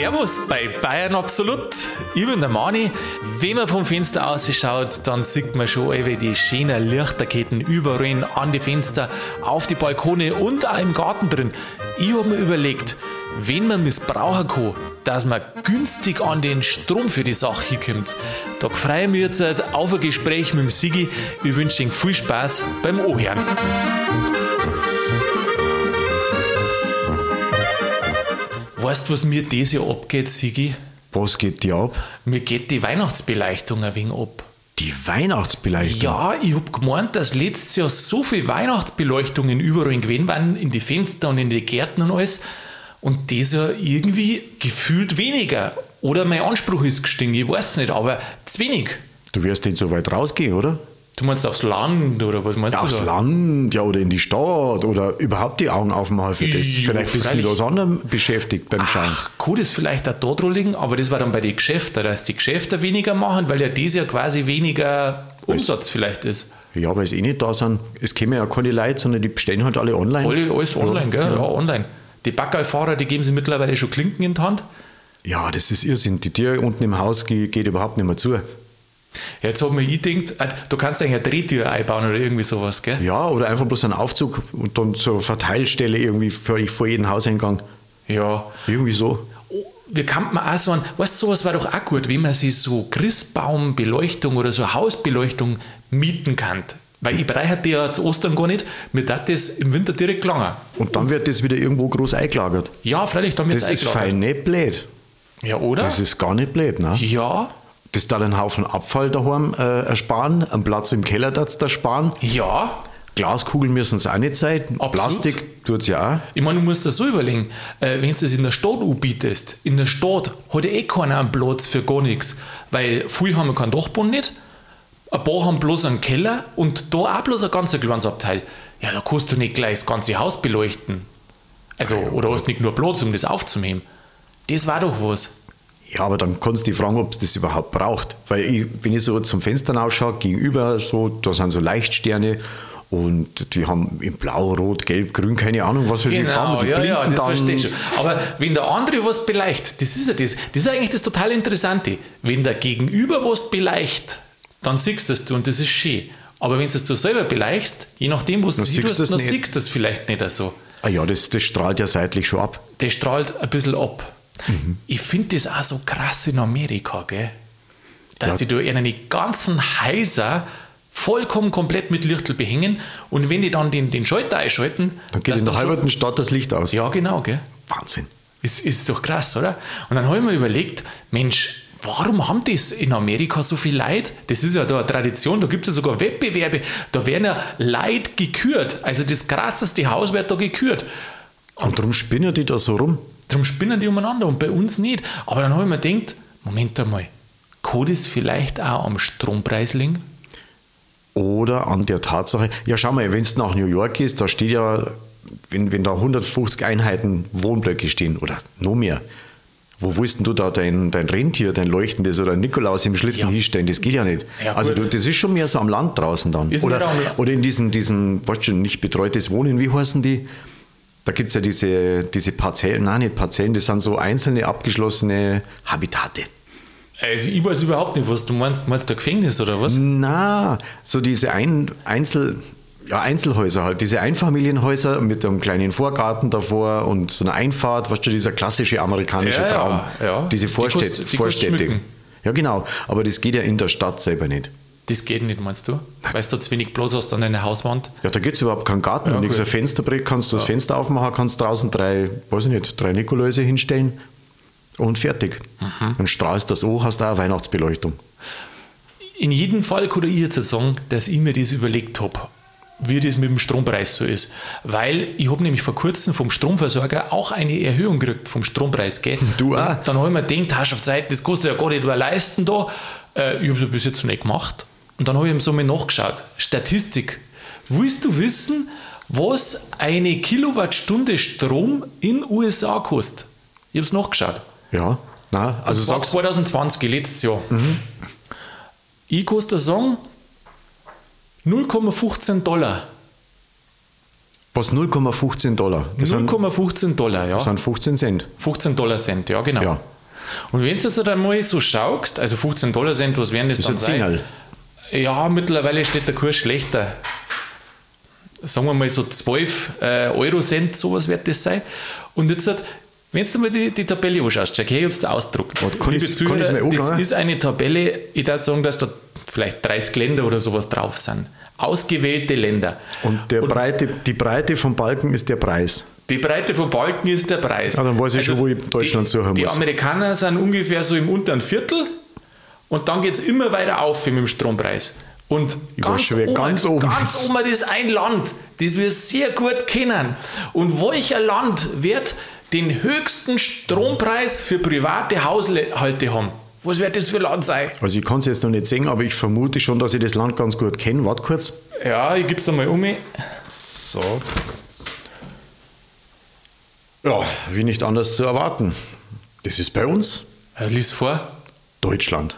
Servus bei Bayern Absolut. Ich bin der Mani. Wenn man vom Fenster ausschaut, dann sieht man schon wie die schönen Lichterketten überall an die Fenster, auf die Balkone und auch im Garten drin. Ich habe mir überlegt, wenn man missbrauchen kann, dass man günstig an den Strom für die Sache hinkommt. Da freue ich mich jetzt auf ein Gespräch mit dem Sigi. Ich wünsche Ihnen viel Spaß beim Ohren. Weißt du, was mir dieses Jahr abgeht, Sigi? Was geht dir ab? Mir geht die Weihnachtsbeleuchtung ein wenig ab. Die Weihnachtsbeleuchtung? Ja, ich hab gemeint, dass letztes Jahr so viele Weihnachtsbeleuchtungen überall gewesen waren, in die Fenster und in die Gärten und alles. Und das Jahr irgendwie gefühlt weniger. Oder mein Anspruch ist gestiegen, ich weiß nicht, aber zu wenig. Du wirst nicht so weit rausgehen, oder? Du meinst aufs Land oder was meinst ja, du? Aufs da? Land, ja, oder in die Stadt oder überhaupt die Augen aufmachen für das. Jo, vielleicht bist freilich. du mit was anderem beschäftigt beim Schauen. Ach, kann das vielleicht auch da dran liegen, aber das war dann bei den Geschäften, dass die Geschäfte weniger machen, weil ja das ja quasi weniger Umsatz vielleicht ist. Ja, weil sie eh nicht da sind. Es kämen ja keine Leute, sondern die bestellen halt alle online. Alle, alles online, ja. gell? Ja, online. Die Backerfahrer, die geben sie mittlerweile schon Klinken in die Hand. Ja, das ist Irrsinn. Die Tür unten im Haus ge- geht überhaupt nicht mehr zu. Ja, Jetzt hat mir ich gedacht, äh, du kannst eigentlich eine Drehtür einbauen oder irgendwie sowas, gell? Ja, oder einfach bloß einen Aufzug und dann so eine Verteilstelle irgendwie vor, vor jeden Hauseingang. Ja. Irgendwie so. Wie kann man auch so ein, weißt du, sowas war doch auch gut, wenn man sich so Christbaumbeleuchtung oder so Hausbeleuchtung mieten kann. Weil ich brauche die ja zu Ostern gar nicht, mir tat das im Winter direkt langer. Und dann wird das wieder irgendwo groß eingelagert. Ja, freilich, da Das ist fein nicht blöd. Ja, oder? Das ist gar nicht blöd, ne? ja, Das da einen Haufen Abfall daheim äh, ersparen, einen Platz im Keller das da sparen. ja. Glaskugeln müssen es auch nicht sein. Absolut. Plastik tut es ja auch. Ich meine, du musst dir so überlegen, äh, wenn du das in der Stadt anbietest, in der Stadt hat eh keiner einen Platz für gar nichts. Weil viele haben keinen Dachboden nicht, ein paar haben bloß einen Keller und da auch bloß ein ganz kleines Abteil. Ja, da kannst du nicht gleich das ganze Haus beleuchten. Also, oder hast nicht nur Platz, um das aufzunehmen. Das war doch was. Ja, aber dann kannst du dich fragen, ob es das überhaupt braucht. Weil ich, wenn ich so zum Fenster ausschaue, gegenüber so, da sind so Leuchtsterne und die haben in Blau, Rot, Gelb, Grün, keine Ahnung, was für sie Farben. Genau, Die ja, ja, das verstehe ich schon. Aber wenn der andere was beleicht, das ist ja das. Das ist eigentlich das total Interessante. Wenn der Gegenüber was beleicht, dann siehst du es und das ist schön. Aber wenn du es du selber beleichst, je nachdem, was du siehst, dann siehst du es vielleicht nicht so. Ah ja, das, das strahlt ja seitlich schon ab. Der strahlt ein bisschen ab. Mhm. Ich finde das auch so krass in Amerika, gell? Dass Ja. die da ihre ganzen Häuser vollkommen komplett mit Lichtel behängen und wenn die dann den, den Schalter einschalten, Dann geht in der halben Stadt das Licht aus. Ja, genau, gell? Wahnsinn. Ist, ist doch krass, oder? Und dann habe ich mir überlegt, Mensch, warum haben das in Amerika so viel Leid? Das ist ja da eine Tradition, da gibt es ja sogar Wettbewerbe, da werden ja Leid gekürt. Also das krasseste Haus wird da gekürt. Und darum spinnen die da so rum. Darum spinnen die umeinander und bei uns nicht. Aber dann habe ich mir gedacht, Moment einmal, kann das vielleicht auch am Strompreis liegen? Oder an der Tatsache, ja schau mal, wenn du nach New York gehst, da steht ja, wenn, wenn da 150 Einheiten Wohnblöcke stehen oder noch mehr, wo willst du da dein, dein Rentier, dein leuchtendes oder Nikolaus im Schlitten Ja. hinstellen? Das geht ja nicht. Ja, also du, das ist schon mehr so am Land draußen dann. Ist oder, oder in diesen, diesen, weißt du, nicht betreutes Wohnen, wie heißen die? Da gibt es ja diese, diese Parzellen, nein, nicht Parzellen, das sind so einzelne abgeschlossene Habitate. Also ich weiß überhaupt nicht, was du meinst. Meinst du Gefängnis oder was? Na, so diese Ein Einzel, ja, Einzelhäuser halt, diese Einfamilienhäuser mit einem kleinen Vorgarten davor und so einer Einfahrt, weißt du, dieser klassische amerikanische Ja, ja, Traum. ja. Diese Die Vorstädte. die Vorstädte. schmücken. Ja, genau. Aber das geht ja in der Stadt selber nicht. Das geht nicht, meinst du? Weißt du, zu wenig Platz hast an einer Hauswand? Ja, da gibt es überhaupt keinen Garten, Ja, nichts. Ein Fensterbrett kannst du das Fenster aufmachen, kannst draußen drei, weiß ich nicht, drei Nikoläuse hinstellen und fertig. Mhm. Dann strahlst das an, hast auch eine Weihnachtsbeleuchtung. In jedem Fall kann ich jetzt sagen, dass ich mir das überlegt habe, wie das mit dem Strompreis so ist. Weil ich habe nämlich vor kurzem vom Stromversorger auch eine Erhöhung gekriegt vom Strompreis. Gell? Du auch? Und Dann habe ich mir gedacht, Herrschaftszeit, das kostet ja gar nicht mehr leisten da. Äh, ich habe es bis jetzt noch nicht gemacht. Und dann habe ich ihm so mal nachgeschaut. Statistik. Willst du wissen, was eine Kilowattstunde Strom in USA kostet? Ich habe es nachgeschaut. Ja, na, also sagst 2020, letztes Jahr. Ich kann dir sagen, 0,15 Dollar. Was 0,15 Dollar? Das sind, 0,15 Dollar, ja. das sind 15 Cent. 15 Dollar Cent, ja, genau. Ja. Und wenn du jetzt dann mal so schaust, also 15 Dollar Cent, was wären das, Das dann ist ein Zehnerl. Ja, mittlerweile steht der Kurs schlechter. Sagen wir mal so 12 äh, Euro Cent, sowas wird das sein. Und jetzt, hat- wenn du mal die, die Tabelle anschaust, Jack, ich habe es ausgedruckt. Warte, kann Liebe ich's- kann ich's Zuhörer, das ist eine Tabelle, ich würde sagen, dass da vielleicht 30 Länder oder sowas drauf sind. Ausgewählte Länder. Und, der Breite, die Breite vom Balken ist der Preis. Die Breite von Balken ist der Preis. Also Ja, dann weiß ich schon, wo ich Deutschland die, suchen Die muss. Amerikaner sind ungefähr so im unteren Viertel und dann geht es immer weiter auf mit dem Strompreis. Und Ich weiß schon, wer ganz oben ganz ist. oben ist ein Land, das wir sehr gut kennen. Und welcher Land wird den höchsten Strompreis für private Haushalte haben? Was wird das für ein Land sein? Also ich kann es jetzt noch nicht sehen, aber ich vermute schon, dass ich das Land ganz gut kenne. Warte kurz. Ja, ich gebe es einmal um. So. Ja, wie nicht anders zu erwarten. Das ist bei uns Äh, Lies vor. Deutschland.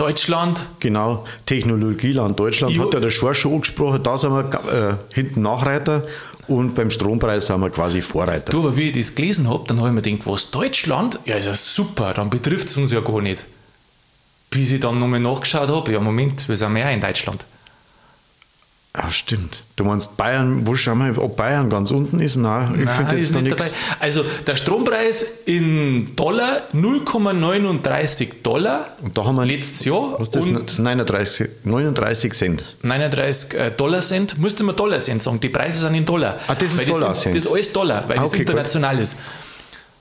Deutschland, Genau, Technologieland Deutschland Jo. hat ja der Schwar schon angesprochen, da sind wir äh, hinten Nachreiter und beim Strompreis sind wir quasi Vorreiter. Du, aber wie ich das gelesen habe, dann habe ich mir gedacht, was, Deutschland? Ja, ist ja super, dann betrifft es uns ja gar nicht. Bis ich dann nochmal nachgeschaut habe, ja, Moment, wir sind ja auch in Deutschland. Ja, stimmt. Du meinst Bayern, wo schauen wir, ob Bayern ganz unten ist? Nein, ich finde jetzt da nicht nichts. Also der Strompreis in Dollar 0,39 Dollar Und da haben wir letztes Jahr Was ist das? und 39, 39 Cent. 39 äh, Dollar Cent, musste man Dollar Cent sagen, die Preise sind in Dollar. Ah, das ist Weil Dollar Das, Cent. das ist alles Dollar, weil Ah, das okay, gut. international ist.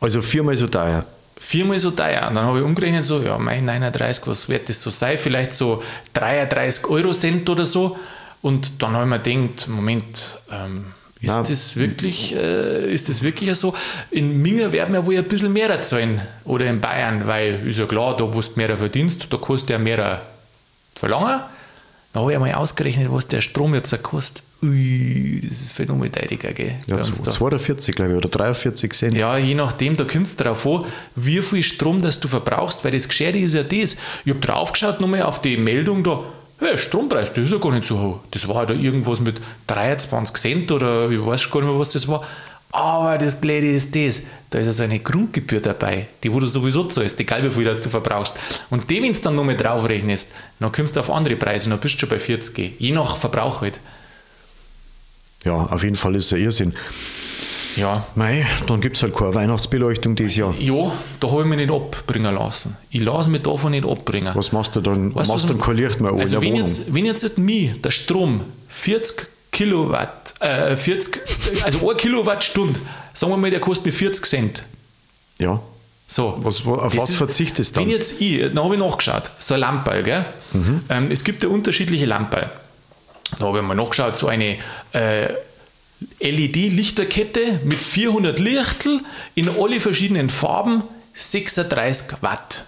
Also viermal so teuer. viermal so teuer. Und dann habe ich umgerechnet, so, ja, mein 39, was wird das so sein? Vielleicht so 33 Euro Cent oder so. Und dann habe ich mir gedacht, Moment, ähm, ist, Na, das wirklich, äh, ist das wirklich so? In Minger werden wir wohl ein bisschen mehr zahlen. Oder in Bayern, weil ist ja klar, da wo du mehr verdienst, da kostet ja mehr verlangen. Da habe ich einmal ausgerechnet, was der Strom jetzt kostet. Ui, das ist phänomenal teuriger, gell? Ja, bei uns da. 42, glaube ich, oder 43 Cent. Ja, je nachdem, da kommt es darauf an, wie viel Strom das du verbrauchst, weil das Geschere ist ja das. Ich habe draufgeschaut nochmal auf die Meldung da, hey, Strompreis, das ist ja gar nicht so hoch. Das war da irgendwas mit 23 Cent oder ich weiß gar nicht mehr, was das war. Aber das Blöde ist das, da ist ja so eine Grundgebühr dabei, die wo du sowieso zahlst, egal wie viel das du verbrauchst. Und dem, wenn du dann nochmal draufrechnest, dann kommst du auf andere Preise, dann bist du schon bei 40, je nach Verbrauch halt. Ja, auf jeden Fall ist es ein Irrsinn. Ja, Mei, dann gibt es halt keine Weihnachtsbeleuchtung dieses Jahr. Ja, da habe ich mich nicht abbringen lassen. Ich lasse mich davon nicht abbringen. Was machst du dann? Weißt du, machst was dann kein Licht mehr also wenn jetzt, wenn jetzt mir der Strom 40 Kilowatt, äh, 40, also 1 Kilowattstunde, sagen wir mal, der kostet mir 40 Cent. ja. So. Was- auf was verzichtest du dann? Wenn jetzt ich, dann habe ich nachgeschaut, so ein Lampe, gell? Mhm. Ähm, es gibt ja unterschiedliche Lampen. Da habe ich mal nachgeschaut, so eine äh, LED-Lichterkette mit 400 Lichtel in alle verschiedenen Farben, 36 Watt.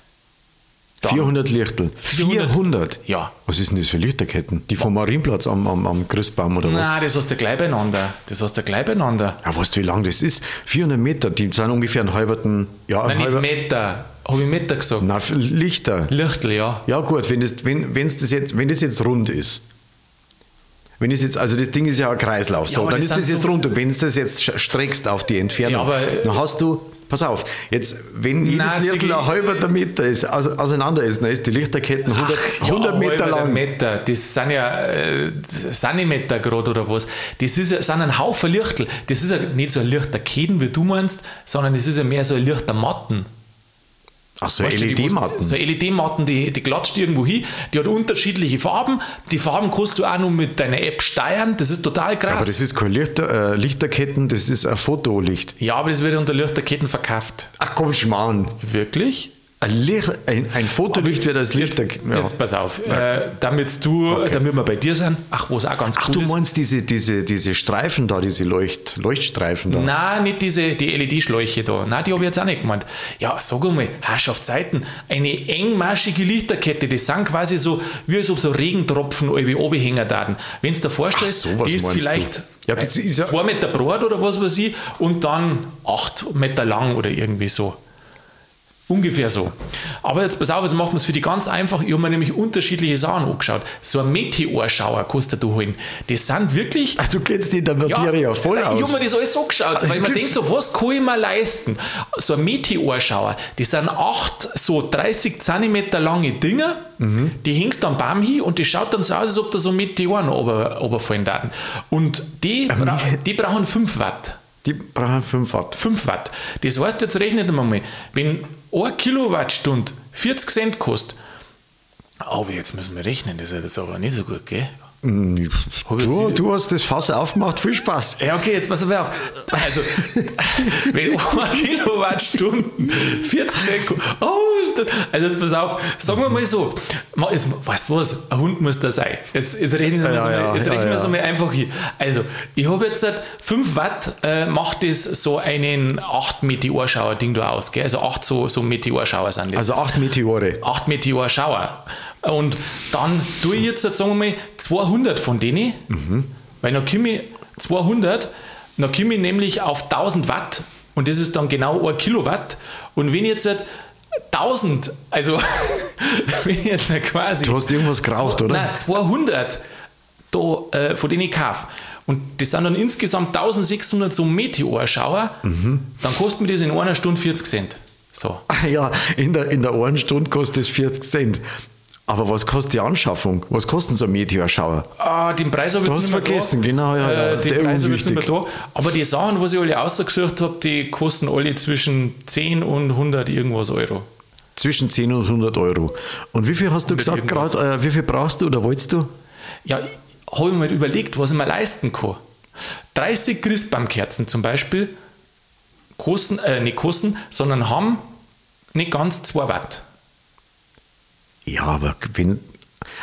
Dann- 400 Lichtel. 400? 400? Ja. Was ist denn das für Lichterketten? Die vom Marienplatz am, am, am Christbaum oder was? Nein, das hast du gleich beieinander. Das hast du gleich beieinander. Ja, weißt du, wie lang das ist? 400 Meter, die sind ungefähr einen halben, ja, Nein, nicht halben, Meter. Habe ich Meter gesagt? na, für Lichter. Lichtel, ja. Ja gut, wenn das, wenn, wenn's das jetzt, wenn das jetzt rund ist, wenn es jetzt, also das Ding ist ja ein Kreislauf, Ja, so, dann das ist das jetzt so-. Und wenn du das jetzt streckst auf die Entfernung, Ja, aber, äh, dann hast du, pass auf, jetzt, wenn jedes Nein, Lichtel ein halber Meter ist, auseinander ist, dann ist die Lichterketten 100, 100 ja, Meter lang. Meter. Das sind ja äh, Zentimeter gerade oder was. Das ist sind ein Haufen Lichtel. Das ist ja nicht so ein Lichterketen, wie du meinst, sondern das ist ja mehr so ein Lichtermatten. Ach so, Weißt LED-Matten. So LED-Matten, die, die klatscht irgendwo hin, die hat unterschiedliche Farben. Die Farben kannst du auch noch mit deiner App steuern. Das ist total krass. aber das ist kein Lichter, äh, Lichterketten, das ist ein Fotolicht. ja, aber das wird unter Lichterketten verkauft. Ach komm, Schmarrn. Wirklich? Ein, Licht, ein, ein Fotolicht wird als Lichter. ja. Jetzt pass auf, äh, damit du, damit wir bei dir sind, ach, was auch ganz Ach, cool du ist. meinst diese, diese, diese Streifen da, diese Leucht, Leuchtstreifen da? Nein, nicht diese die LED-Schläuche da. Nein, die habe ich jetzt auch nicht gemeint. Ja, sag einmal, Herrschaftszeiten, eine engmaschige Lichterkette, das sind quasi so, wie als ob so Regentropfen irgendwie oben hängen würden. Wenn du dir vorstellst, Ach, die ist vielleicht du. Ja, das ist ja- zwei Meter breit oder was weiß ich und dann acht Meter lang oder irgendwie so. Ungefähr so. Aber jetzt pass auf, jetzt machen wir es für die ganz einfach. Ich habe mir nämlich unterschiedliche Sachen angeschaut. So ein Meteorschauer kostet du holen. Das sind wirklich. Ach, du kennst die in der Materie ja, voll aus. Ich habe mir das alles angeschaut, also weil ich mir denke, so, was kann ich mir leisten? So ein Meteorschauer, das sind acht so 30 Zentimeter lange Dinger, mhm. die hängst am Baum hin und die schaut dann so aus, als ob da so Meteoren runterfallen würden. Und die, bra die brauchen 5 Watt. Die brauchen 5 Watt. 5 Watt. Das heißt, jetzt rechnet man mal, wenn 1 Kilowattstunde 40 Cent kostet, aber jetzt müssen wir rechnen, das ist jetzt aber nicht so gut, gell? Du, du, hast das Fass aufgemacht, viel Spaß. Ja, okay, jetzt pass auf. Also, wenn 1 Kilowattstunden 40 Sekunden. Oh, also jetzt pass auf, sagen wir mal so, jetzt, weißt du was, ein Hund muss da sein. Jetzt, jetzt reden wir ja, ja, ja, ja, mal einfach hier. Also, ich habe jetzt 5 Watt, äh, macht das so einen 8 Meteorschauer-Ding da aus, gell? Also 8 so, so Meteorschauer sind das. Also 8 Meteore. 8 Meteorschauer. Und dann tue ich jetzt, sagen wir mal, 200 von denen, mhm. weil dann komme ich 200, dann komme ich nämlich auf 1000 Watt und das ist dann genau 1 Kilowatt. Und wenn ich jetzt 1000, also wenn ich jetzt quasi. Du hast irgendwas geraucht, zwei, oder? Nein, 200 da, äh, von denen ich kaufe. Und das sind dann insgesamt 1600 so Meteorschauer, mhm. dann kostet mir das in einer Stunde 40 Cent. So. Ja, in der, in der einen Stunde kostet es 40 Cent. Aber was kostet die Anschaffung? Was kostet so ein Meteorschauer? Ah, den Preis habe ich jetzt nicht mehr vergessen, da. genau, ja. ja. Äh, den Preis habe ich jetzt nicht mehr da. Aber die Sachen, was ich alle ausgesucht habe, die kosten alle zwischen 10 und 100 irgendwas Euro. Zwischen 10 und 100 Euro. Und wie viel hast du gesagt gerade, äh, wie viel brauchst du oder wolltest du? Ja, habe ich mir überlegt, was ich mir leisten kann. 30 Christbaumkerzen zum Beispiel kosten, äh, nicht kosten, sondern haben nicht ganz 2 Watt. Ja, aber wenn.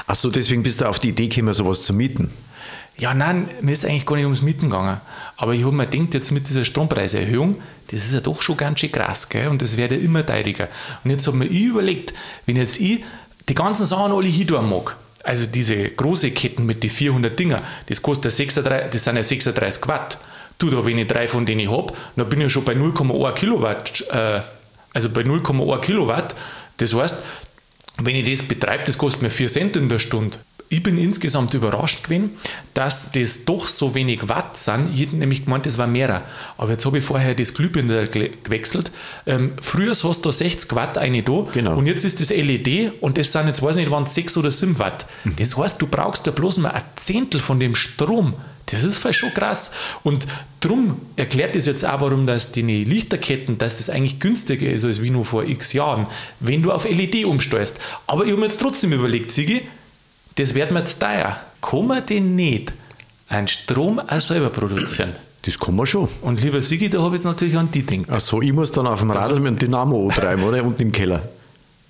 Achso, deswegen bist du auf die Idee gekommen, sowas zu mieten. Ja, nein, mir ist eigentlich gar nicht ums Mieten gegangen. Aber ich habe mir gedacht, jetzt mit dieser Strompreiserhöhung, das ist ja doch schon ganz schön krass, gell? Und das wird ja immer teurer. Und jetzt habe mir ich überlegt, wenn jetzt ich die ganzen Sachen alle hier mag, also diese große Ketten mit den 400 Dinger, das kostet 36, das sind ja 36 Watt. Du, da, wenn ich drei von denen habe, dann bin ich schon bei 0,1 Kilowatt, äh, also bei 0,1 Kilowatt. Das heißt, wenn ich das betreibe, das kostet mir 4 Cent in der Stunde. Ich bin insgesamt überrascht gewesen, dass das doch so wenig Watt sind. Ich hätte nämlich gemeint, das war mehr. Aber jetzt habe ich vorher das Glühbirne gewechselt. Ähm, früher hast du 60 Watt eine da genau. und jetzt ist das LED und das sind jetzt, weiß ich nicht, waren 6 oder 7 Watt. Mhm. Das heißt, du brauchst ja bloß mal ein Zehntel von dem Strom, das ist vielleicht schon krass. Und darum erklärt es jetzt auch, warum das die Lichterketten, dass das eigentlich günstiger ist als wie nur vor x Jahren, wenn du auf LED umstellst. Aber ich habe mir jetzt trotzdem überlegt, Sigi, das wird mir jetzt teuer. Kann man denn nicht einen Strom auch selber produzieren? Das kann man schon. Und lieber Sigi, da habe ich natürlich an die gedacht. Achso, ich muss dann auf dem Radl mit dem Dynamo treiben, oder? Unten im Keller.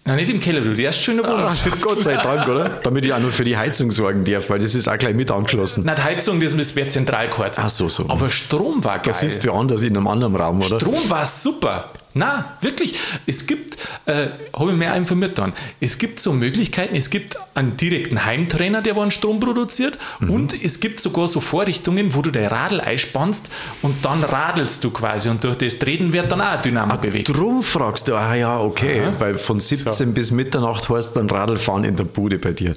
Nein, nicht im Keller, du schon in der Wohnung Ach, Gott sei Dank, oder? Damit ich auch nur für die Heizung sorgen darf, weil das ist auch gleich mit angeschlossen. Nein, die Heizung, das wäre zentral kurz. Ach so, so. Aber Strom war geil. Das sitzt woanders in einem anderen Raum, oder? Strom war super. Na, wirklich. Es gibt, äh, habe ich mir informiert dann, es gibt so Möglichkeiten, es gibt einen direkten Heimtrainer, der einen Strom produziert mhm. und es gibt sogar so Vorrichtungen, wo du dein Radl einspannst und dann radelst du quasi und durch das Treten wird dann auch ein Dynamo ah, bewegt. Drum fragst du, ah ja, okay, Aha. weil von 17 so. bis Mitternacht heißt dann Radlfahren in der Bude bei dir.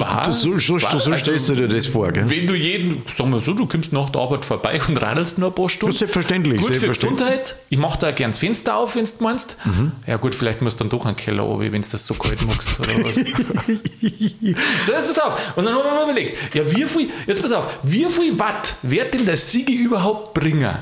Was? So, so, so, so also, stellst du dir das vor, gell? Wenn du jeden, sagen wir so, du kommst nach der Arbeit vorbei und radelst nur ein paar Stunden. Das ist selbstverständlich. Gut selbstverständlich. für Gesundheit. Ich mache da gerne das Fenster auf, wenn du meinst. Mhm. Ja gut, vielleicht musst du dann doch einen Keller oben, wenn du das so kalt magst oder was. so, jetzt pass auf. Und dann haben wir mal überlegt, ja wie viel, jetzt pass auf, wie viel Watt wird denn der Sigi überhaupt bringen?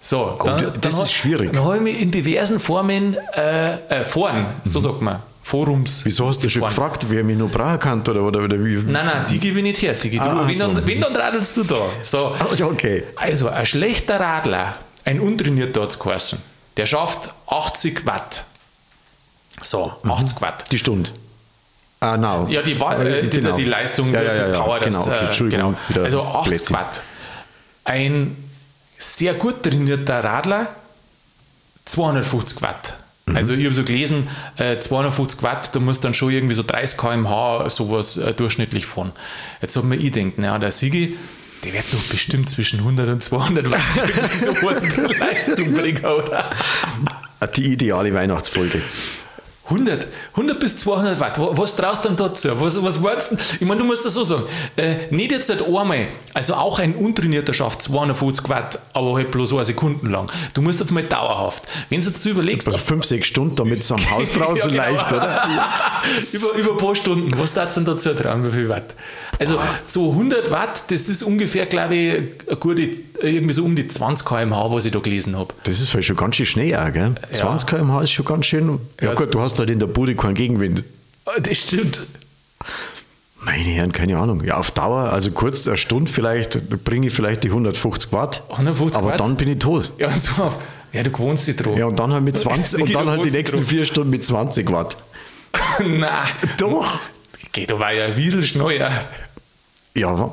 So, dann, oh, das dann ist schwierig. Dann habe ich mich in diversen Formen, äh, äh, Foren, so mhm. sagt man, Forums. Wieso hast du schon gefragt, wer mich noch brauchen kann? Oder, oder, oder wie? Nein, nein, die gebe ich nicht her. Sigi. Ah, wenn, so. dann, wenn, dann radelst du da. So. Okay. Also, ein schlechter Radler, ein untrainierter hat es der schafft 80 Watt. So, 80 mhm. Watt. Die Stunde. Ah, now. Ja, die, äh, das genau. die Leistung ja, ja, ja, Power. Genau, okay, äh, genau. Also 80 Blödsinn. Watt. Ein sehr gut trainierter Radler, 250 Watt. Mhm. Also ich habe so gelesen, äh, 250 Watt, da muss dann schon irgendwie so 30 km/h sowas äh, durchschnittlich fahren. Jetzt hat man ich gedacht, naja, der Sigi, der wird doch bestimmt zwischen 100 und 200 Watt sowas Leistung bringen, oder? Die ideale Weihnachtsfolge. 100, 100 bis 200 Watt. Was traust du dann dazu? Was, was warst du? Ich meine, du musst das so sagen. Äh, nicht jetzt halt einmal, also auch ein untrainierter schafft 250 Watt, aber halt bloß eine Sekunde lang. Du musst jetzt mal dauerhaft. Wenn du jetzt überlegst. Also fünf, sechs Stunden, damit es am Haus draußen ja, genau. leicht, oder? über, über ein paar Stunden. Was darfst du denn dazu trauen? Wie viel Watt? Also so 100 Watt, das ist ungefähr, glaube ich, eine gute, irgendwie so um die 20 km/h, was ich da gelesen habe. Das ist vielleicht schon ganz schön schnell auch, gell? 20 km/h ist schon ganz schön. Ja, ja, gut, du hast halt in der Bude keinen Gegenwind. Ah, das stimmt. Meine Herren, keine Ahnung. Ja, auf Dauer, also kurz eine Stunde vielleicht, bringe ich vielleicht die 150 Watt. 150 aber Watt? dann bin ich tot. Ja, und so auf. Ja, du gewohnst dich dran. Ja, und dann halt mit 20 und dann halt die nächsten vier Stunden mit 20 Watt. Nein. Doch. Geht aber ja wieder schneller. Ja,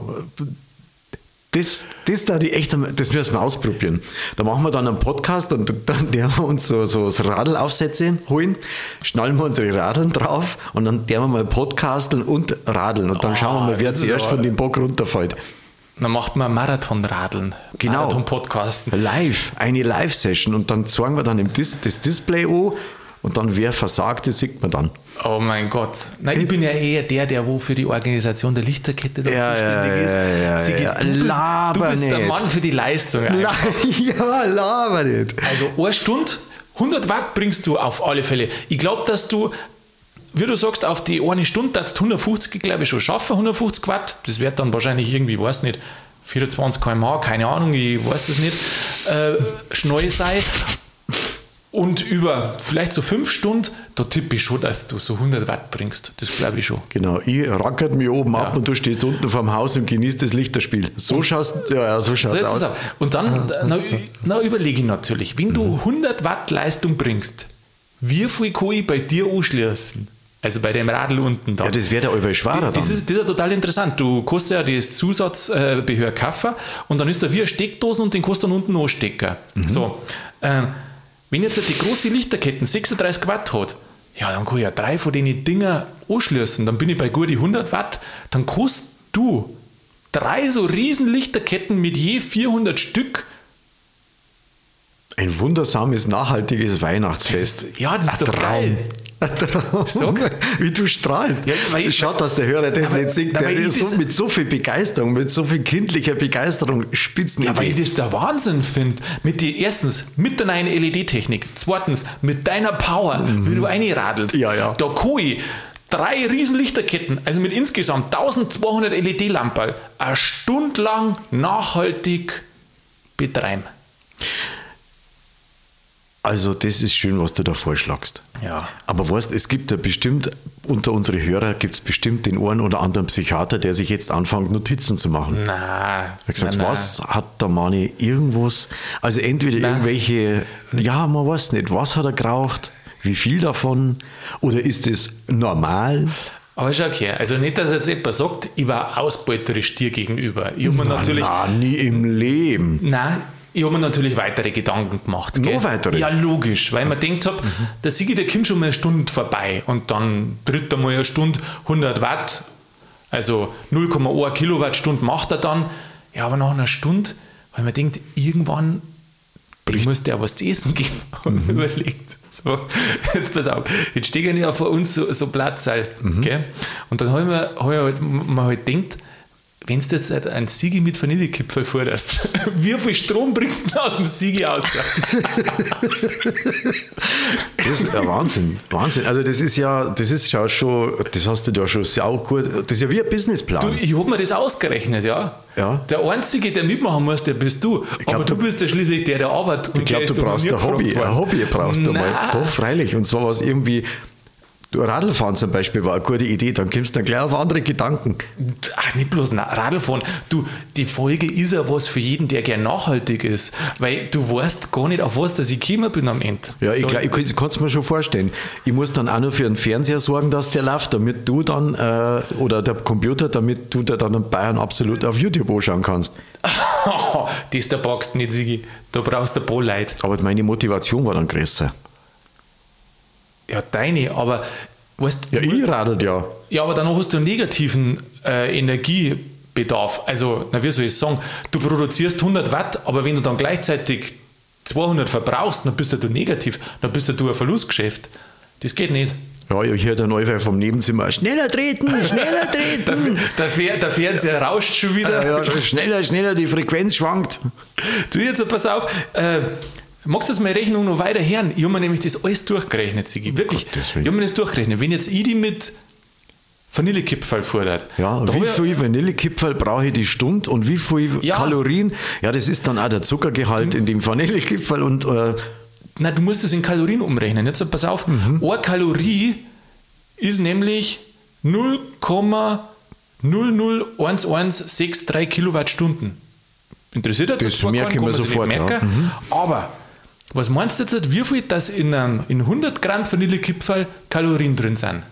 das, das da die echt, das müssen wir ausprobieren. Da machen wir dann einen Podcast und dann werden wir uns so, so, Radlaufsätze holen, schnallen wir unsere Radeln drauf und dann werden wir mal podcasten und radeln und dann oh, schauen wir mal, wer zuerst von dem Bock runterfällt. Dann macht man Marathon-Radeln. Genau. Marathon-Podcasten. Live, eine Live-Session und dann zeigen wir dann das Display an und dann wer versagt, das sieht man dann. Oh mein Gott. Nein, ich bin ja eher der, der wo für die Organisation der Lichterkette da ja, zuständig ist. Ja, ja, Sigi, ja. Du, bist, du bist der Mann für die Leistung. ja, laber nicht. Also eine Stunde, 100 Watt bringst du auf alle Fälle. Ich glaube, dass du, wie du sagst, auf die eine Stunde darfst 150, glaube ich, schon schaffen, 150 Watt. Das wird dann wahrscheinlich irgendwie, weiß nicht, 24 km/h, keine Ahnung, ich weiß es nicht, äh, schnell sein. Und über vielleicht so fünf Stunden, da tippe ich schon, dass du so 100 Watt bringst. Das glaube ich schon. Genau, ich rackert mir oben ja. ab und du stehst unten vorm Haus und genießt das Lichterspiel. So schaust ja, so schaut's so aus. aus. Und dann, na, na, überlege ich natürlich, wenn du 100 Watt Leistung bringst, wie viel kann ich bei dir anschließen? Also bei dem Radl unten da. Ja, das wäre ja schwerer das Ist, das ist ja total interessant. Du kannst ja das Zusatzbehör kaufen und dann ist da wie eine Steckdose und den kannst du dann unten anstecken. Mhm. So. Äh, wenn jetzt die große Lichterkette 36 Watt hat, ja, dann kann ich ja drei von den Dinger anschließen. Dann bin ich bei gut 100 Watt. Dann kostet du drei so riesen Lichterketten mit je 400 Stück. Ein wundersames, nachhaltiges Weihnachtsfest. Das ist, ja, das ist doch geil. So? Wie du strahlst. Ja, weil, Schaut, dass der Hörer das aber, nicht sieht. Der ist so, mit so viel Begeisterung, mit so viel kindlicher Begeisterung spitzen. Ja, weil ich das der Wahnsinn finde. Mit die, erstens, mit der neuen LED-Technik. Zweitens, mit deiner Power, mhm. wie du einradelst. Ja, ja. Kann ich drei Riesenlichterketten, also mit insgesamt 1200 LED-Lampen, eine Stunde lang nachhaltig betreiben. Also das ist schön, was du da vorschlagst. Ja. Aber weißt, es gibt ja bestimmt, unter unsere Hörer gibt es bestimmt den einen oder anderen Psychiater, der sich jetzt anfängt, Notizen zu machen. Nein. Er gesagt, na, was hat der Mani irgendwas, also entweder na. irgendwelche, ja, man weiß nicht, was hat er geraucht, wie viel davon, oder ist es normal? Aber schau okay, also nicht, dass jetzt jemand sagt, ich war ausbeuterisch dir gegenüber. Ich habe natürlich. Nein, nie im Leben. Nein, ich habe mir natürlich weitere Gedanken gemacht. Noch weitere? Ja, logisch, weil man denkt, hab, mhm. der Sigi, der kommt schon mal eine Stunde vorbei und dann tritt er mal eine Stunde 100 Watt, also 0,1 Kilowattstunde macht er dann. Ja, aber nach einer Stunde, weil man denkt, irgendwann muss der was zu essen geben und mhm. überlegt. So, jetzt pass auf, jetzt stehen ja vor uns so, so Platz. Mhm. Okay? Und dann habe ich mir, hab ich halt, mir halt gedacht, wenn du jetzt ein Siegi mit Vanillekipferl forderst, wie viel Strom bringst du aus dem Siegi aus? das ist ja Wahnsinn. Wahnsinn. Also das ist ja, das ist ja schon, das hast du da schon sehr gut, das ist ja wie ein Businessplan. Du, ich habe mir das ausgerechnet, ja. ja. Der Einzige, der mitmachen muss, der bist du. Glaub, Aber du, du bist ja schließlich der, der arbeitet. Ich glaube, du brauchst ein Hobby. Ein Hobby brauchst du mal. Doch, freilich. Und zwar was irgendwie Du, Radlfahren zum Beispiel war eine gute Idee, dann kommst du dann gleich auf andere Gedanken. Ach, nicht bloß Radlfahren. Du, die Folge ist ja was für jeden, der gern nachhaltig ist, weil du weißt gar nicht, auf was dass ich gekommen bin am Ende. Ja, ich, glaub, ich kann es mir schon vorstellen. Ich muss dann auch nur für einen Fernseher sorgen, dass der läuft, damit du dann, äh, oder der Computer, damit du dir dann in Bayern absolut auf YouTube anschauen kannst. das der boxt nicht, Sigi. Da brauchst du ein paar Leute. Aber meine Motivation war dann größer ja, deine, aber weißt Ja, ich radelt ja. Ja, aber dann hast du einen negativen äh, Energiebedarf. Also, na, wie soll ich sagen, du produzierst 100 Watt, aber wenn du dann gleichzeitig 200 verbrauchst, dann bist du negativ, dann bist du ein Verlustgeschäft. Das geht nicht. Ja, ich höre der Neufall vom Nebenzimmer. Schneller treten, schneller treten. der, der, der, Fernseher rauscht schon wieder. Ja, ja, schneller, schneller, die Frequenz schwankt. Du jetzt pass auf. Äh, magst du das meine Rechnung noch weiter hören? Ich habe mir nämlich das alles durchgerechnet, Sigi. Wirklich. Oh ich habe mir das durchgerechnet. Wenn jetzt ich die mit Vanillekipferl fordert. Ja, wie viel Vanillekipferl brauche ich die Stunde und wie viel ja. Kalorien? Ja, das ist dann auch der Zuckergehalt in dem Vanillekipferl und. Äh, Nein, du musst das in Kalorien umrechnen. Jetzt pass auf, mhm. eine Kalorie ist nämlich 0,001163 Kilowattstunden. Interessiert das? Das merke ich mir sofort. Ja. Mhm. Aber was meinst du jetzt, wie viel das in, einem, in 100 Gramm Vanillekipferl Kalorien drin sind?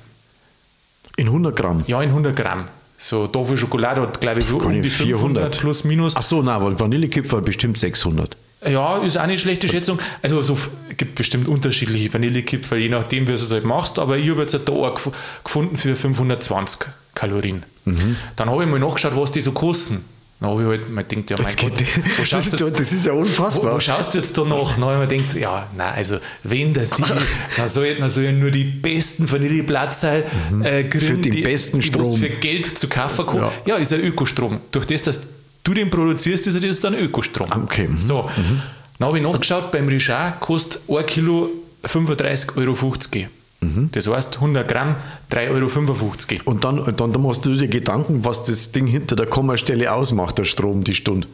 In 100 Gramm? Ja, in 100 Gramm. So Tofu Schokolade hat, glaube ich, so um die 400 500 plus minus. Ach so, nein, weil Vanillekipferl bestimmt 600. Ja, ist auch eine schlechte Schätzung. Also es so, gibt bestimmt unterschiedliche Vanillekipferl, je nachdem, wie du es halt machst. Aber ich habe jetzt da auch gefunden für 520 Kalorien. Mhm. Dann habe ich mal nachgeschaut, was die so kosten. Dann habe ich halt mal gedacht, ja, mein Gott, wo schaust das, ist, das ist ja unfassbar. Wo, wo schaust du jetzt da nach? Dann habe ich mir gedacht, ja, nein, also, wenn der Sieg, dann soll, dann soll ja nur die besten Vanilleblattseil mhm. äh, kriegen, für den die, besten die, Strom. für Geld zu kaufen kommen. Ja. ja, ist ein Ökostrom. Durch das, dass du den produzierst, ist das dann Ökostrom. Okay. Mhm. So, mhm. dann habe ich nachgeschaut, beim Richard kostet 1 Kilo 35,50 Euro. Mhm. Das heißt 100 Gramm 3,55 Euro. Und dann, dann, dann machst du dir Gedanken, was das Ding hinter der Kommastelle ausmacht, der Strom, die Stunde.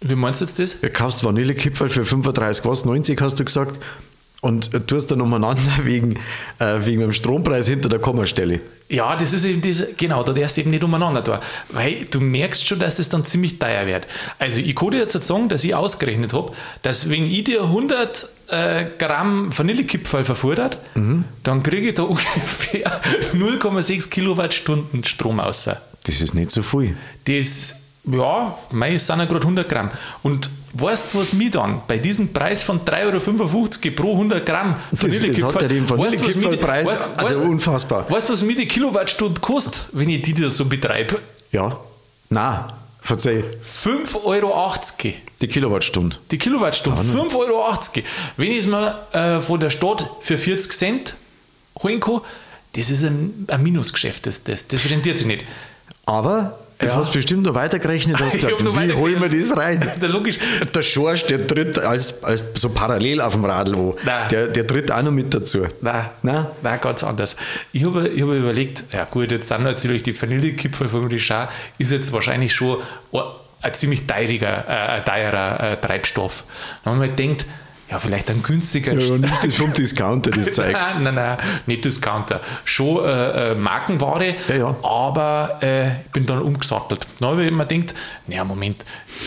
Wie meinst du jetzt das? Du kaufst Vanillekipferl für 35, was? 90 hast du gesagt? Und tust dann umeinander wegen, äh, wegen dem Strompreis hinter der Kommastelle. Ja, das ist eben das, genau, da darfst du eben nicht umeinander da. Weil du merkst schon, dass es dann ziemlich teuer wird. Also ich kann dir jetzt sagen, dass ich ausgerechnet habe, dass wenn ich dir 100 äh, Gramm Vanillekipferl verfordert, mhm. dann kriege ich da ungefähr 0,6 Kilowattstunden Strom außer. Das ist nicht so viel. Das, ja, mei, es sind ja gerade 100 Gramm. Und weißt du, was mir dann bei diesem Preis von 3,55 Euro pro 100 Gramm Vanillekipferl, das, das hat den Vanillekipferlpreis, weißt, also weißt, unfassbar. Weißt du, was mir die Kilowattstunde kostet, wenn ich die da so betreibe? Ja, nein. Verzeih. 5,80 Euro. Die Kilowattstunde. Die Kilowattstunde, 5,80 Euro. Wenn ich es mir äh, von der Stadt für 40 Cent holen kann, das ist ein, ein Minusgeschäft. Das, das, das rentiert sich nicht. Aber Jetzt ja. hast du bestimmt noch weitergerechnet, hast gesagt, wie holen wir das rein? Der, logisch. der Schorsch, der tritt als, als so parallel auf dem Radl an. Der, der tritt auch noch mit dazu. Nein, Nein? Nein ganz anders. Ich habe ich hab überlegt, ja gut, jetzt sind natürlich die Vanillekipferl von Richard, ist jetzt wahrscheinlich schon ein ziemlich teuriger, äh, teurer äh, Treibstoff. Dann haben wir gedacht, ja, vielleicht ein günstiger. Ja, nimmst das vom Discounter, das Zeug. nein, nein, nein, nicht Discounter. Schon äh, äh, Markenware, ja, ja. aber äh, ich bin dann umgesattelt. Dann habe ich mir gedacht, naja, Moment,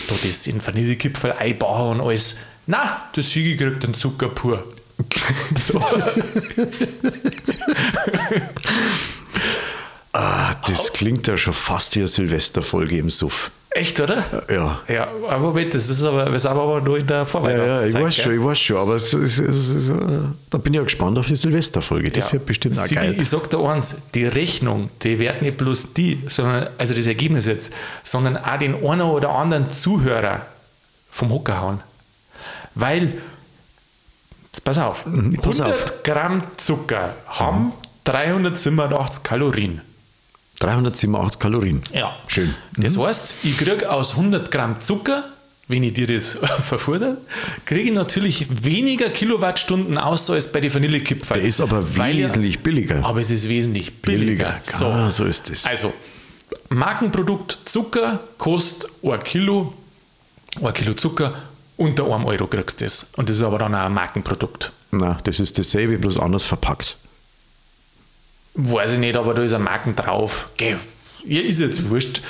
da das in Vanillekipferl einbauen und alles. Na, das Siege kriegt den Zucker pur. so. ah, das klingt ja schon fast wie eine Silvesterfolge im Suff. Echt, oder? Ja. Ja, aber Moment, das ist aber, wir sind aber nur in der Vorweihnachtszeit. Ja, ja, ich weiß schon, ich weiß schon, aber es, es, es, da bin ich ja gespannt auf die Silvesterfolge. Das ja. wird bestimmt auch geil. Ich sag dir eins, die Rechnung, die wird nicht bloß die, sondern, also das Ergebnis jetzt, sondern auch den einen oder anderen Zuhörer vom Hocker hauen. Weil, pass auf, mhm, pass 100 auf. Gramm Zucker haben mhm. 387 Kalorien. 387 Kalorien. Ja. Schön. Das mhm. heißt, ich kriege aus 100 Gramm Zucker, wenn ich dir das verfordere, kriege ich natürlich weniger Kilowattstunden aus als bei den Vanillekipferl. Der ist aber wesentlich ja, billiger. Aber es ist wesentlich billiger. billiger. So. Ah, so ist es. Also, Markenprodukt Zucker kostet 1 Kilo, 1 Kilo Zucker, unter 1 Euro kriegst du das. Und das ist aber dann auch ein Markenprodukt. Na, das ist dasselbe, bloß anders verpackt. Weiß ich nicht, aber da ist ein Marken drauf. Geh, ist jetzt wurscht.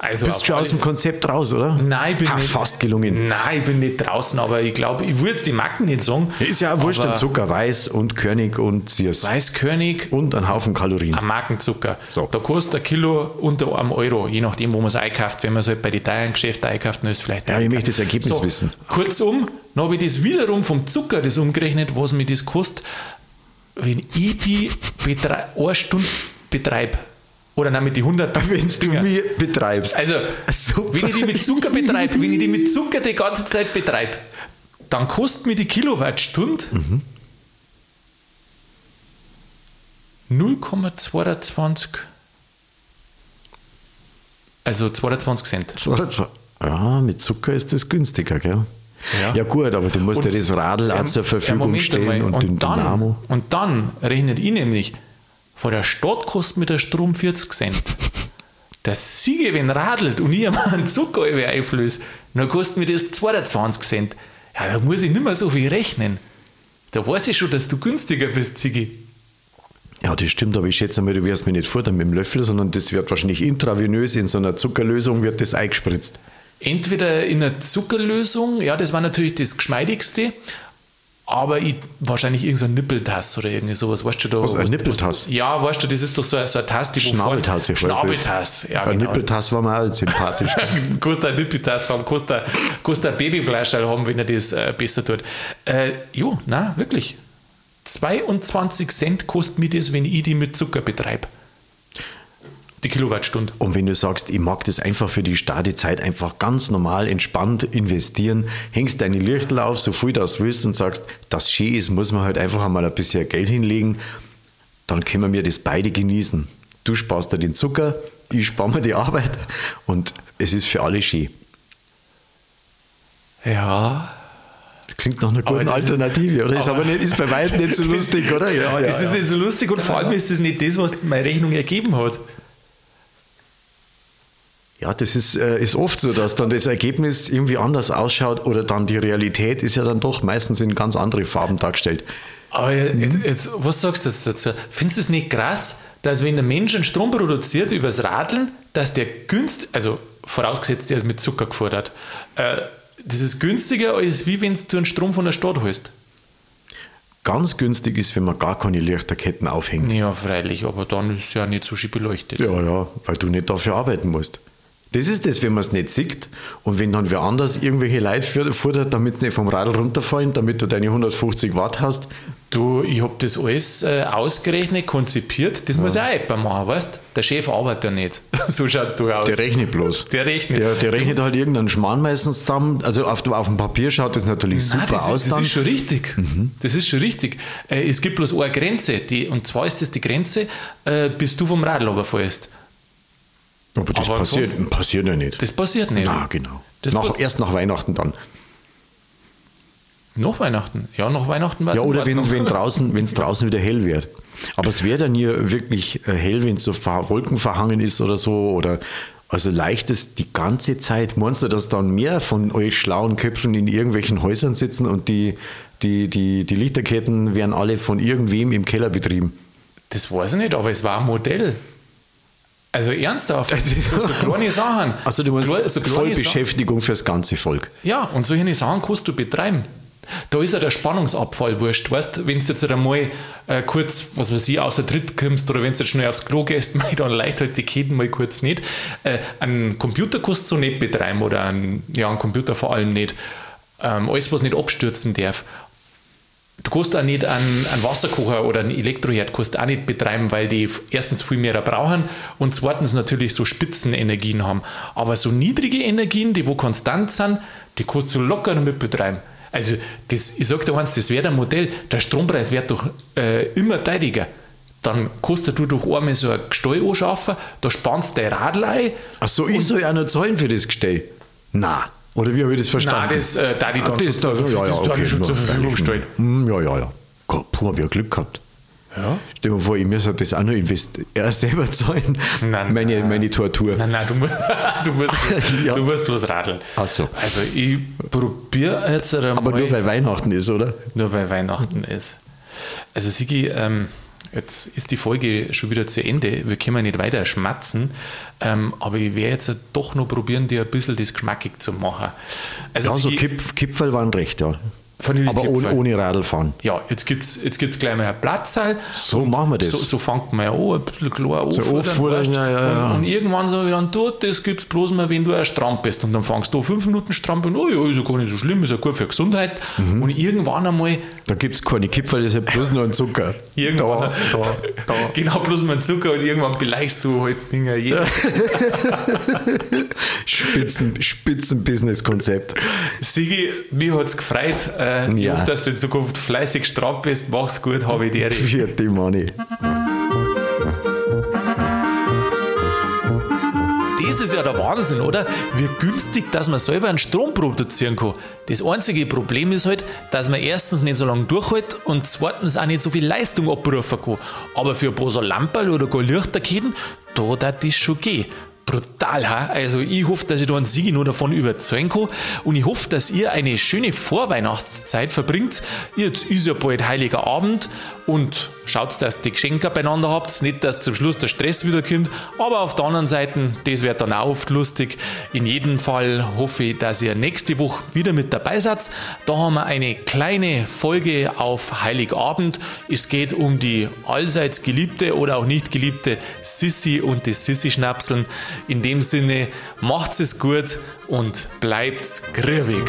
Also Bist schon aus dem Konzept raus, oder? Nein, ich bin ha, nicht. Fast gelungen. Nein, ich bin nicht draußen, aber ich glaube, ich würde jetzt die Marken nicht sagen. Ist ja auch wurscht, ein Zucker, weiß und Körnig und Ziers. Weiß, Körnig. Und ein Haufen Kalorien. Ein Markenzucker. So. Da kostet ein Kilo unter einem Euro, je nachdem, wo man es einkauft. Wenn man es halt bei den teuren Geschäften einkauft, dann ist es vielleicht. Ja, ich möchte das Ergebnis so, wissen. Kurzum, dann habe ich das wiederum vom Zucker das umgerechnet, was mir das kostet, wenn ich die eine Stunde betreibe Oder nein, mit die 100 Wenn du mich betreibst. Also, Super. wenn ich die mit Zucker betreibe, wenn ich die mit Zucker die ganze Zeit betreibe, dann kostet mir die Kilowattstunde 0,22. Also 22 Cent. Zwei- zwei- Ja, mit Zucker ist das günstiger, gell? Ja. Ja, gut, aber du musst Und- ja das Radl auch Ja, zur ja, Verfügung Moment stellen einmal. und, den dann, Dynamo. Und dann rechnet ich nämlich, von der Stadt kostet mir der Strom 40 Cent. Der Siege, wenn radelt und ich einmal einen Zucker einflöße, dann kostet mir das 22 Cent. Ja, da muss ich nicht mehr so viel rechnen. Da weiß ich schon, dass du günstiger bist, Sigi. Ja, das stimmt, aber ich schätze mal, du wirst mir nicht futtern mit dem Löffel, sondern das wird wahrscheinlich intravenös in so einer Zuckerlösung wird das eingespritzt. Entweder in einer Zuckerlösung, ja, das war natürlich das Geschmeidigste, aber ich, wahrscheinlich irgendein so Nippeltass oder irgendwie sowas, weißt du da? Was, ein Nippeltass? Ja, weißt du, das ist doch so, so eine Tasse, die Schnabeltasse das. Schnabeltass, ja, Ein genau. Nippeltass war mir auch sympathisch. Kostet ein Nippeltass haben, kostet ein, kostet ein Babyfleisch haben, wenn er das äh, besser tut. Äh, jo, na wirklich. 22 Cent kostet mir das, wenn ich die mit Zucker betreibe. Die Kilowattstunde. Und wenn du sagst, ich mag das einfach für die Startezeit einfach ganz normal, entspannt investieren, hängst deine Lichtel auf, so viel das willst und sagst, das schön ist, muss man halt einfach einmal ein bisschen Geld hinlegen, dann können wir das beide genießen. Du sparst dir den Zucker, ich spare mir die Arbeit und es ist für alle schön. Ja, Klingt nach einer guten das ist- Alternative, oder? Ist aber- aber nicht, ist bei weitem nicht so lustig, oder? Ja, das ist ja. nicht so lustig und vor allem ist das nicht das, was meine Rechnung ergeben hat. Ja, das ist, äh, ist oft so, dass dann das Ergebnis irgendwie anders ausschaut oder dann die Realität ist ja dann doch meistens in ganz andere Farben dargestellt. Aber jetzt, jetzt, was sagst du jetzt dazu? Findest du es nicht krass, dass wenn der Mensch einen Strom produziert übers Radeln, dass der günstig, also vorausgesetzt, der ist mit Zucker gefordert, äh, das ist günstiger, als wie wenn du einen Strom von der Stadt holst? Ganz günstig ist, wenn man gar keine Lichterketten aufhängt. Ja, freilich, aber dann ist es ja nicht so schön beleuchtet. Ja, ja, weil du nicht dafür arbeiten musst. Das ist das, wenn man es nicht sieht und wenn dann wer anders irgendwelche Leute fordert, damit sie nicht vom Radl runterfallen, damit du deine 150 Watt hast. Du, ich habe das alles äh, ausgerechnet, konzipiert, das muss auch jemand machen, weißt Der Chef arbeitet ja nicht. so schaut es doch aus. Der rechnet bloß. Der rechnet. Der, der rechnet halt irgendeinen Schmarrn meistens zusammen. Also auf, auf dem Papier schaut das natürlich super Nein, das, aus ist, das dann. ist schon richtig. Das ist schon richtig. Äh, es gibt bloß eine Grenze, die, und zwar ist das die Grenze, äh, bis du vom Radl runterfällst. Aber das aber passiert, passiert ja nicht. Das passiert nicht. Na, genau. Nach, erst nach Weihnachten dann. Nach Weihnachten. Ja, nach Weihnachten war Ja, oder wenn wenn draußen, wenn es draußen wieder hell wird. Aber es wird dann hier wirklich äh, hell, wenn es so Wolken verhangen ist oder so. Oder also leicht ist die ganze Zeit. Meinst du, dass dann mehr von euch schlauen Köpfen in irgendwelchen Häusern sitzen und die, die, die, die Lichterketten werden alle von irgendwem im Keller betrieben? Das weiß ich nicht, aber es war ein Modell. Also ernsthaft, so, so kleine Sachen. Also du meinst so, Sachen. Vollbeschäftigung fürs ganze Volk. Ja, und solche Sachen kannst du betreiben. Da ist ja der Spannungsabfall wurscht, weißt wenn du jetzt halt einmal äh, kurz, was weiß ich, außer Tritt kommst oder wenn du jetzt schnell aufs Klo gehst, mei, dann leitet halt die Ketten mal kurz nicht. Äh, einen Computer kannst du so nicht betreiben oder einen, ja, einen Computer vor allem nicht. Ähm, alles, was nicht abstürzen darf. Du kannst auch nicht einen, einen Wasserkocher oder einen Elektroherd kannst auch nicht betreiben, weil die erstens viel mehr brauchen und zweitens natürlich so Spitzenenergien haben. Aber so niedrige Energien, die wo konstant sind, die kannst du locker damit betreiben. Also das, ich sage dir eins, das wäre ein Modell, der Strompreis wird doch äh, immer teiliger. Dann kostet du doch einmal so ein Gestell anschaffen, da spannst du dein Radl ein. Ach so, ich soll ja noch zahlen für das Gestell. Na, oder wie habe ich das verstanden? Nein, das äh, da die dann Ah, das zur, da- ja, ja, das okay, schon zur Verfügung gestellt. Hm, Ja, ja, ja. Gott, puh, hab ich ja Glück gehabt. Ja. Stell dir mal vor, ich müsste das auch noch invest ja, selber zahlen. Nein, meine, nein. meine Tortur. Nein, nein, du musst, du musst, bloß, Ja. du musst bloß radeln. Ach so. Also ich probiere jetzt einmal, Aber nur weil Weihnachten ist, oder? nur weil Weihnachten ist. Also Sigi, ähm, jetzt ist die Folge schon wieder zu Ende. Wir können nicht weiter schmatzen, ähm, aber ich werde jetzt doch noch probieren, dir ein bisschen das geschmackig zu machen. Also Ja, so Sigi, Kipf, Kipferl waren recht, ja. Aber ohne, ohne Radl fahren. Ja, jetzt gibt es jetzt gibt's gleich mal ein Platzteil. So machen wir das. So, so fängt man ja an, ein bisschen klar So auffuttern, ja, ja, ja. Und, und irgendwann sage ich dann, du, das gibt es bloß mal, wenn du ein Stramp bist. Und dann fängst du fünf Minuten strampeln, oh ja, ist ja gar nicht so schlimm, ist ja gut für Gesundheit. Mhm. Und irgendwann einmal, Da gibt es keine Kipferl, das ist ja bloß nur ein Zucker. irgendwann, Da, da, da. genau bloß mal einen Zucker und irgendwann beleichst du halt Dinger jeden. Spitzen, Spitzen-Business-Konzept. Sigi, mir hat es gefreut. Äh, Ich Ja. hoffe, dass du in Zukunft fleißig stramm bist. Mach's gut, habe ich dir. Vierte Money. Das ist ja der Wahnsinn, oder? Wie günstig, dass man selber einen Strom produzieren kann. Das einzige Problem ist halt, dass man erstens nicht so lange durchhält und zweitens auch nicht so viel Leistung abrufen kann. Aber für ein paar so Lamperl oder gar Lichterketten, da darf das schon gehen. Brutal, ha? Also ich hoffe, dass ich da einen Sigi nur davon überzeugen kann und ich hoffe, dass ihr eine schöne Vorweihnachtszeit verbringt. Jetzt ist ja bald Heiliger Abend und schaut, dass die Geschenke beieinander habt, nicht, dass zum Schluss der Stress wiederkommt, aber auf der anderen Seite, das wird dann auch oft lustig. In jedem Fall hoffe ich, dass ihr nächste Woche wieder mit dabei seid. Da haben wir eine kleine Folge auf Heiligabend. Es geht um die allseits geliebte oder auch nicht geliebte Sissi und die Sissi-Schnapseln. In dem Sinne, macht's es gut und bleibt's grübig.